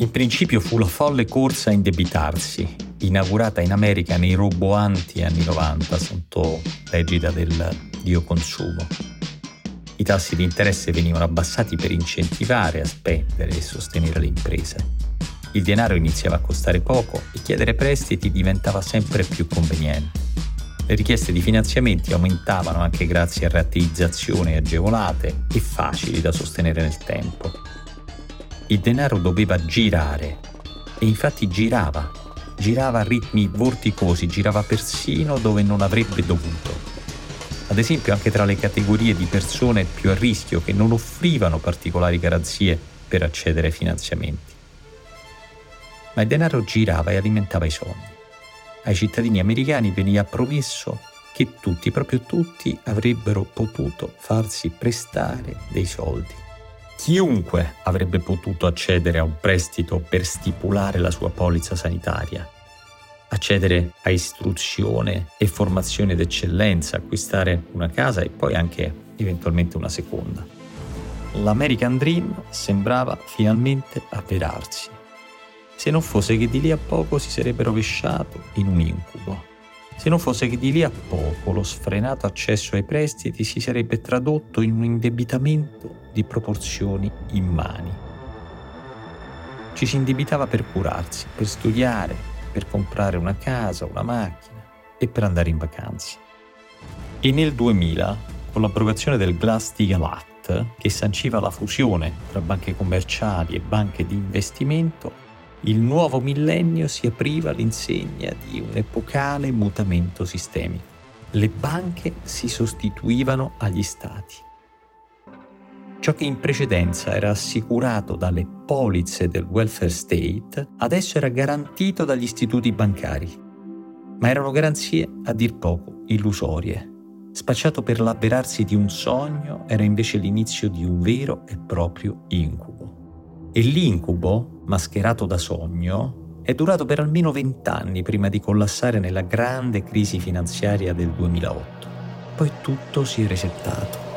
In principio fu la folle corsa a indebitarsi, inaugurata in America nei roboanti anni 90 sotto l'egida del dio consumo. I tassi di interesse venivano abbassati per incentivare a spendere e sostenere le imprese. Il denaro iniziava a costare poco e chiedere prestiti diventava sempre più conveniente. Le richieste di finanziamenti aumentavano anche grazie a rateizzazioni agevolate e facili da sostenere nel tempo il denaro doveva girare e infatti girava, girava a ritmi vorticosi, girava persino dove non avrebbe dovuto. Ad esempio anche tra le categorie di persone più a rischio che non offrivano particolari garanzie per accedere ai finanziamenti. Ma il denaro girava e alimentava i sogni. Ai cittadini americani veniva promesso che tutti, proprio tutti, avrebbero potuto farsi prestare dei soldi Chiunque avrebbe potuto accedere a un prestito per stipulare la sua polizza sanitaria, accedere a istruzione e formazione d'eccellenza, acquistare una casa e poi anche eventualmente una seconda. L'American Dream sembrava finalmente avverarsi, se non fosse che di lì a poco si sarebbe rovesciato in un incubo se non fosse che di lì a poco lo sfrenato accesso ai prestiti si sarebbe tradotto in un indebitamento di proporzioni immani. Ci si indebitava per curarsi, per studiare, per comprare una casa, una macchina e per andare in vacanze. E nel 2000, con l'abrogazione del Glass-Steagall Act, che sanciva la fusione tra banche commerciali e banche di investimento, il nuovo millennio si apriva all'insegna di un epocale mutamento sistemico. Le banche si sostituivano agli stati. Ciò che in precedenza era assicurato dalle polizze del welfare state, adesso era garantito dagli istituti bancari. Ma erano garanzie a dir poco illusorie. Spacciato per l'avverarsi di un sogno, era invece l'inizio di un vero e proprio incubo. E l'incubo, mascherato da sogno, è durato per almeno vent'anni prima di collassare nella grande crisi finanziaria del 2008. Poi tutto si è resettato.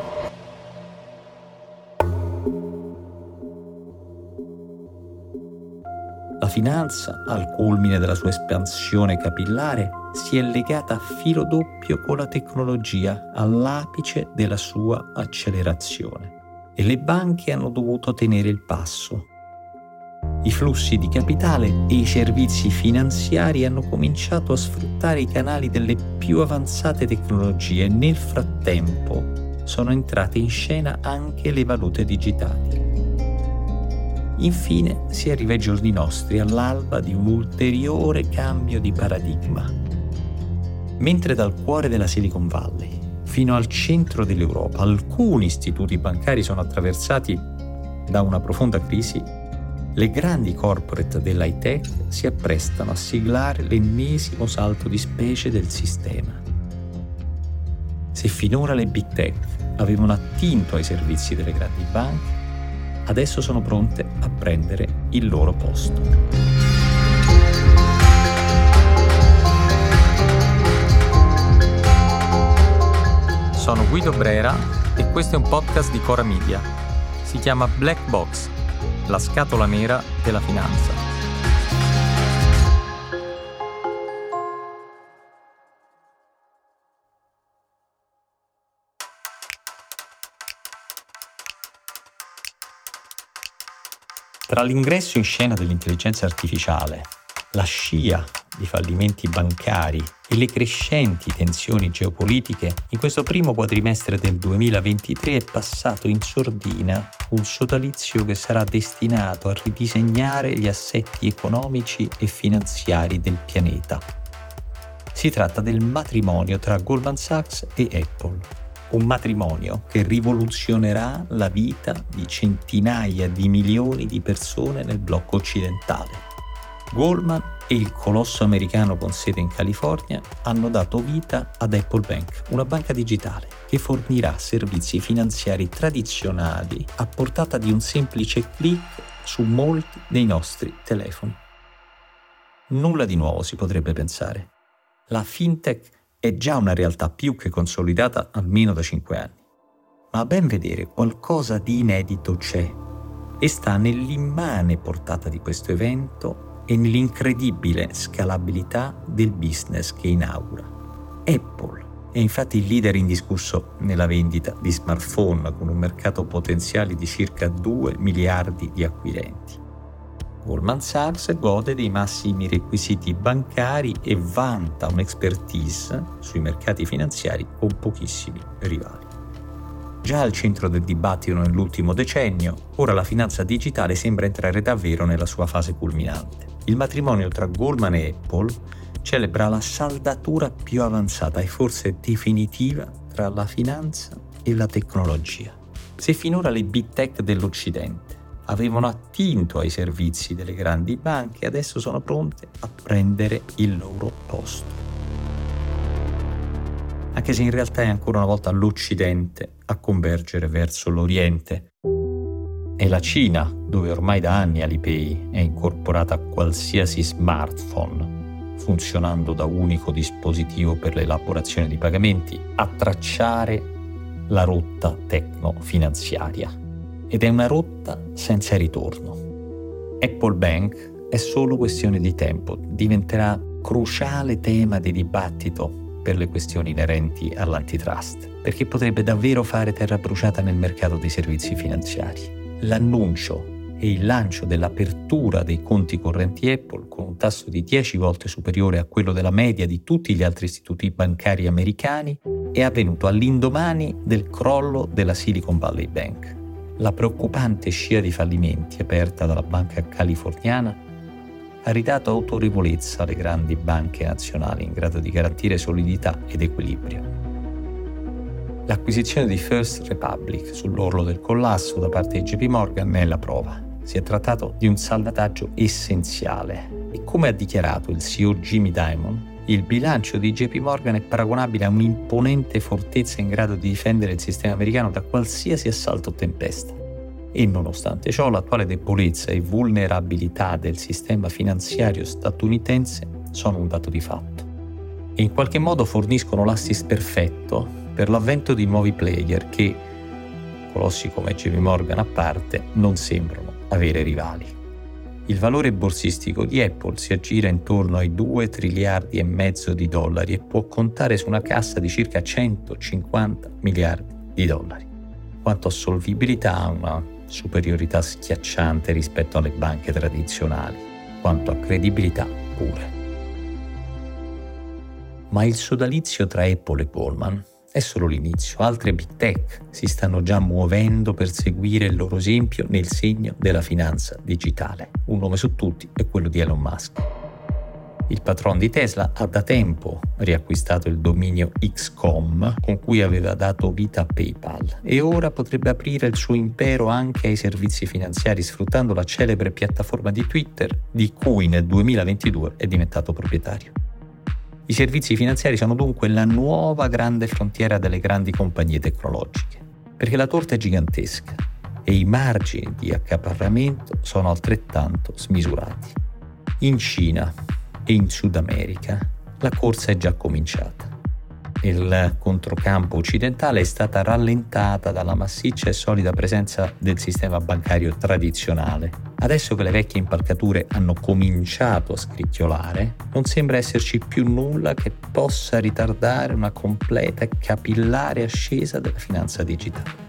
La finanza, al culmine della sua espansione capillare, si è legata a filo doppio con la tecnologia all'apice della sua accelerazione e le banche hanno dovuto tenere il passo. I flussi di capitale e i servizi finanziari hanno cominciato a sfruttare i canali delle più avanzate tecnologie e nel frattempo sono entrate in scena anche le valute digitali. Infine si arriva ai giorni nostri all'alba di un ulteriore cambio di paradigma. Mentre dal cuore della Silicon Valley fino al centro dell'Europa. Alcuni istituti bancari sono attraversati da una profonda crisi. Le grandi corporate dell'high tech si apprestano a siglare l'ennesimo salto di specie del sistema. Se finora le big tech avevano attinto ai servizi delle grandi banche, adesso sono pronte a prendere il loro posto. Sono Guido Brera e questo è un podcast di Cora Media. Si chiama Black Box, la scatola nera della finanza. Tra l'ingresso in scena dell'intelligenza artificiale, la scia di fallimenti bancari e le crescenti tensioni geopolitiche, in questo primo quadrimestre del 2023 è passato in sordina un sodalizio che sarà destinato a ridisegnare gli assetti economici e finanziari del pianeta. Si tratta del matrimonio tra Goldman Sachs e Apple. Un matrimonio che rivoluzionerà la vita di centinaia di milioni di persone nel blocco occidentale. Goldman e il colosso americano con sede in California hanno dato vita ad Apple Bank, una banca digitale che fornirà servizi finanziari tradizionali a portata di un semplice clic su molti dei nostri telefoni. Nulla di nuovo si potrebbe pensare. La fintech è già una realtà più che consolidata almeno da 5 anni. Ma a ben vedere qualcosa di inedito c'è e sta nell'immane portata di questo evento e nell'incredibile scalabilità del business che inaugura. Apple è infatti il leader indiscusso nella vendita di smartphone con un mercato potenziale di circa 2 miliardi di acquirenti. Goldman Sachs gode dei massimi requisiti bancari e vanta un'expertise sui mercati finanziari con pochissimi rivali. Già al centro del dibattito nell'ultimo decennio, ora la finanza digitale sembra entrare davvero nella sua fase culminante. Il matrimonio tra Goldman e Apple celebra la saldatura più avanzata e forse definitiva tra la finanza e la tecnologia. Se finora le big tech dell'Occidente avevano attinto ai servizi delle grandi banche, adesso sono pronte a prendere il loro posto. Anche se in realtà è ancora una volta l'Occidente a convergere verso l'Oriente. È la Cina, dove ormai da anni Alipay è incorporata a qualsiasi smartphone, funzionando da unico dispositivo per l'elaborazione di pagamenti, a tracciare la rotta tecno-finanziaria ed è una rotta senza ritorno. Apple Bank è solo questione di tempo, diventerà cruciale tema di dibattito per le questioni inerenti all'antitrust, perché potrebbe davvero fare terra bruciata nel mercato dei servizi finanziari. L'annuncio e il lancio dell'apertura dei conti correnti Apple con un tasso di 10 volte superiore a quello della media di tutti gli altri istituti bancari americani è avvenuto all'indomani del crollo della Silicon Valley Bank la preoccupante scia di fallimenti aperta dalla banca californiana ha ridato autorevolezza alle grandi banche nazionali in grado di garantire solidità ed equilibrio. L'acquisizione di First Republic sull'orlo del collasso da parte di JP Morgan ne è la prova. Si è trattato di un salvataggio essenziale e come ha dichiarato il CEO Jimmy Dimon, il bilancio di JP Morgan è paragonabile a un'imponente fortezza in grado di difendere il sistema americano da qualsiasi assalto o tempesta. E nonostante ciò, l'attuale debolezza e vulnerabilità del sistema finanziario statunitense sono un dato di fatto. E in qualche modo forniscono l'assist perfetto per l'avvento di nuovi player che, colossi come JP Morgan a parte, non sembrano avere rivali il valore borsistico di Apple si aggira intorno ai 2 triliardi e mezzo di dollari e può contare su una cassa di circa 150 miliardi di dollari. Quanto a solvibilità ha una superiorità schiacciante rispetto alle banche tradizionali, quanto a credibilità pure. Ma il sodalizio tra Apple e Goldman è solo l'inizio, altre big tech si stanno già muovendo per seguire il loro esempio nel segno della finanza digitale. Un nome su tutti è quello di Elon Musk. Il patron di Tesla ha da tempo riacquistato il dominio XCOM con cui aveva dato vita a PayPal e ora potrebbe aprire il suo impero anche ai servizi finanziari sfruttando la celebre piattaforma di Twitter di cui nel 2022 è diventato proprietario. I servizi finanziari sono dunque la nuova grande frontiera delle grandi compagnie tecnologiche, perché la torta è gigantesca e i margini di accaparramento sono altrettanto smisurati. In Cina e in Sud America la corsa è già cominciata il controcampo occidentale è stata rallentata dalla massiccia e solida presenza del sistema bancario tradizionale. Adesso che le vecchie impalcature hanno cominciato a scricchiolare, non sembra esserci più nulla che possa ritardare una completa e capillare ascesa della finanza digitale.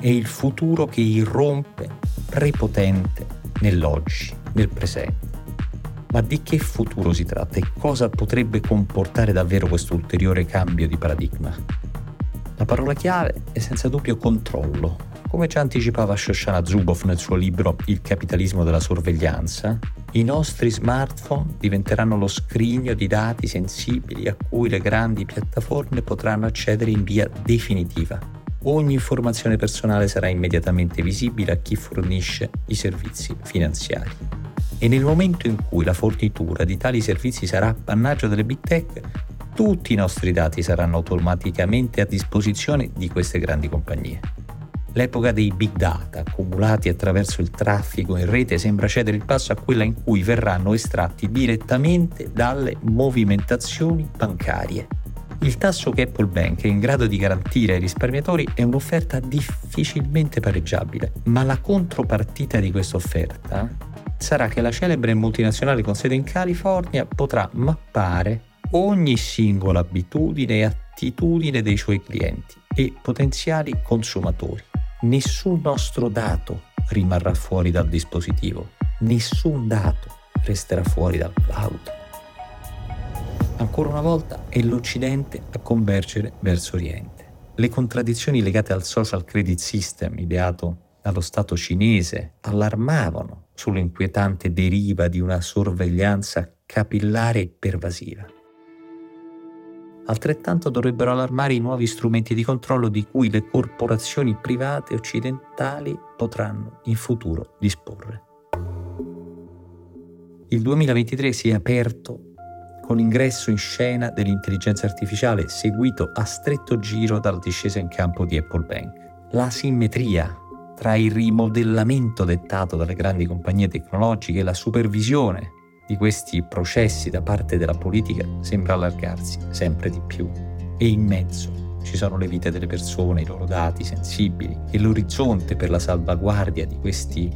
È il futuro che irrompe prepotente nell'oggi, nel presente ma di che futuro si tratta e cosa potrebbe comportare davvero questo ulteriore cambio di paradigma? La parola chiave è senza dubbio controllo. Come già anticipava Shoshana Zuboff nel suo libro Il capitalismo della sorveglianza, i nostri smartphone diventeranno lo scrigno di dati sensibili a cui le grandi piattaforme potranno accedere in via definitiva. Ogni informazione personale sarà immediatamente visibile a chi fornisce i servizi finanziari e nel momento in cui la fornitura di tali servizi sarà appannaggio delle big tech, tutti i nostri dati saranno automaticamente a disposizione di queste grandi compagnie. L'epoca dei big data accumulati attraverso il traffico in rete sembra cedere il passo a quella in cui verranno estratti direttamente dalle movimentazioni bancarie. Il tasso che Apple Bank è in grado di garantire ai risparmiatori è un'offerta difficilmente pareggiabile, ma la contropartita di questa offerta sarà che la celebre multinazionale con sede in California potrà mappare ogni singola abitudine e attitudine dei suoi clienti e potenziali consumatori. Nessun nostro dato rimarrà fuori dal dispositivo, nessun dato resterà fuori dal cloud. Ancora una volta è l'Occidente a convergere verso Oriente. Le contraddizioni legate al social credit system ideato dallo Stato cinese allarmavano sull'inquietante deriva di una sorveglianza capillare e pervasiva. Altrettanto dovrebbero allarmare i nuovi strumenti di controllo di cui le corporazioni private occidentali potranno in futuro disporre. Il 2023 si è aperto con l'ingresso in scena dell'intelligenza artificiale seguito a stretto giro dalla discesa in campo di Apple Bank. La simmetria tra il rimodellamento dettato dalle grandi compagnie tecnologiche e la supervisione di questi processi da parte della politica sembra allargarsi sempre di più. E in mezzo ci sono le vite delle persone, i loro dati sensibili e l'orizzonte per la salvaguardia di questi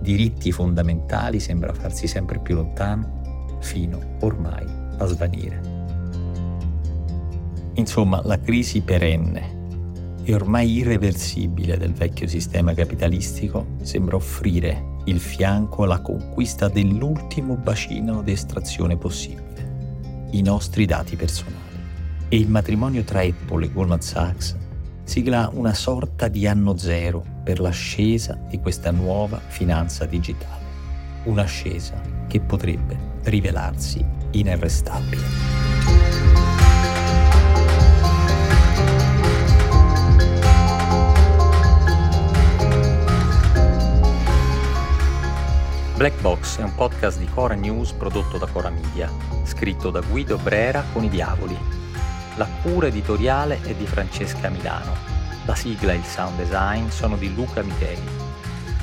diritti fondamentali sembra farsi sempre più lontano fino ormai a svanire. Insomma, la crisi perenne e ormai irreversibile del vecchio sistema capitalistico sembra offrire il fianco alla conquista dell'ultimo bacino di estrazione possibile, i nostri dati personali. E il matrimonio tra Apple e Goldman Sachs sigla una sorta di anno zero per l'ascesa di questa nuova finanza digitale. Un'ascesa che potrebbe rivelarsi inarrestabile. Box è un podcast di Cora News prodotto da Cora Media, scritto da Guido Brera con i Diavoli. La cura editoriale è di Francesca Milano. La sigla e il sound design sono di Luca Micheli.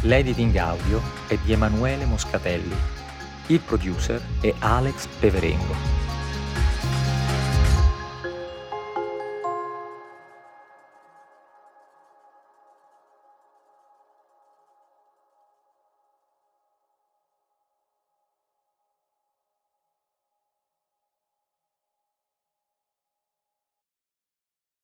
L'editing audio è di Emanuele Moscatelli il producer è Alex Peverengo.